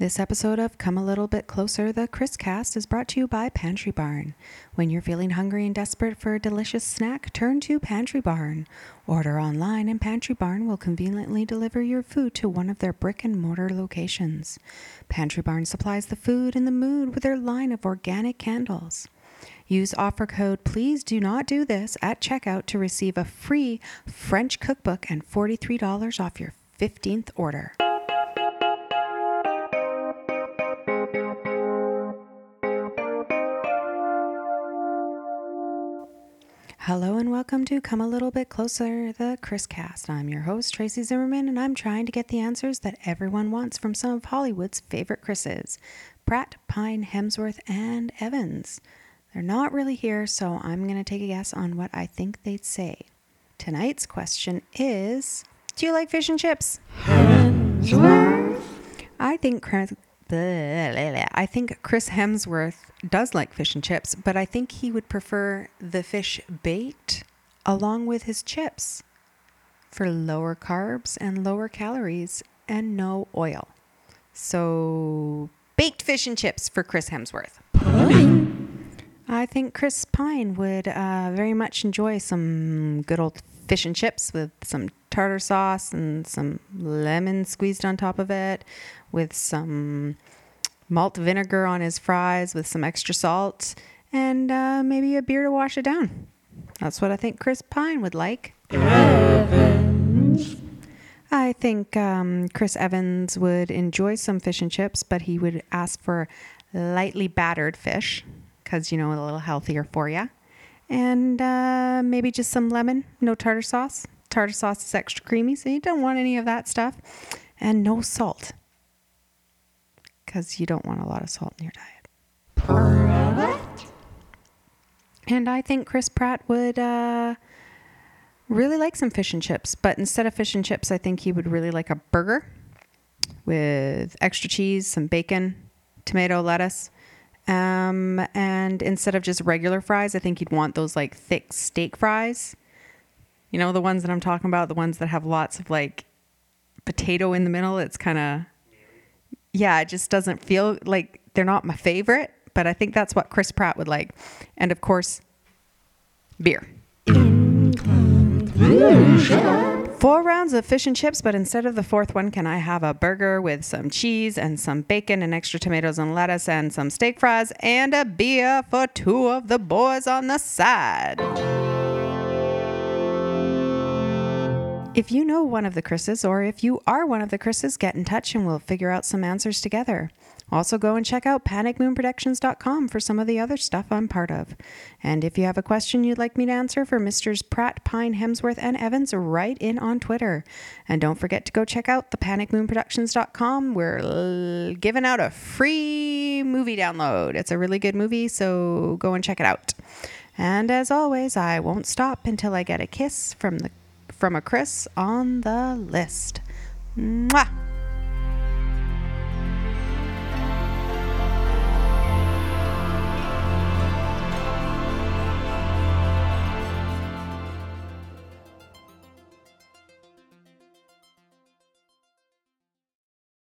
This episode of Come a Little Bit Closer, the Chris Cast, is brought to you by Pantry Barn. When you're feeling hungry and desperate for a delicious snack, turn to Pantry Barn. Order online, and Pantry Barn will conveniently deliver your food to one of their brick and mortar locations. Pantry Barn supplies the food and the mood with their line of organic candles. Use offer code Please Do Not Do This at checkout to receive a free French cookbook and $43 off your 15th order. Hello and welcome to Come a Little Bit Closer, the Chris Cast. I'm your host, Tracy Zimmerman, and I'm trying to get the answers that everyone wants from some of Hollywood's favorite Chris's Pratt, Pine, Hemsworth, and Evans. They're not really here, so I'm going to take a guess on what I think they'd say. Tonight's question is Do you like fish and chips? Hemsworth? I think Chris, I think Chris Hemsworth does like fish and chips, but I think he would prefer the fish baked along with his chips for lower carbs and lower calories and no oil. So, baked fish and chips for Chris Hemsworth. I think Chris Pine would uh, very much enjoy some good old fish and chips with some tartar sauce and some lemon squeezed on top of it, with some malt vinegar on his fries with some extra salt, and uh, maybe a beer to wash it down. That's what I think Chris Pine would like. Evans. I think um, Chris Evans would enjoy some fish and chips, but he would ask for lightly battered fish because, you know, a little healthier for you. And uh, maybe just some lemon, no tartar sauce. Tartar sauce is extra creamy, so you don't want any of that stuff. And no salt because you don't want a lot of salt in your diet. And I think Chris Pratt would uh, really like some fish and chips, but instead of fish and chips, I think he would really like a burger with extra cheese, some bacon, tomato, lettuce. Um, and instead of just regular fries, I think he'd want those like thick steak fries. You know, the ones that I'm talking about, the ones that have lots of like potato in the middle. It's kind of, yeah, it just doesn't feel like they're not my favorite, but I think that's what Chris Pratt would like. And of course, beer. Four rounds of fish and chips, but instead of the fourth one, can I have a burger with some cheese and some bacon and extra tomatoes and lettuce and some steak fries and a beer for two of the boys on the side? If you know one of the Chris's, or if you are one of the Chris's, get in touch and we'll figure out some answers together. Also, go and check out panicmoonproductions.com for some of the other stuff I'm part of. And if you have a question you'd like me to answer for Misters Pratt, Pine, Hemsworth, and Evans, write in on Twitter. And don't forget to go check out the panicmoonproductions.com. We're l- giving out a free movie download. It's a really good movie, so go and check it out. And as always, I won't stop until I get a kiss from the from a Chris on the list. Mwah!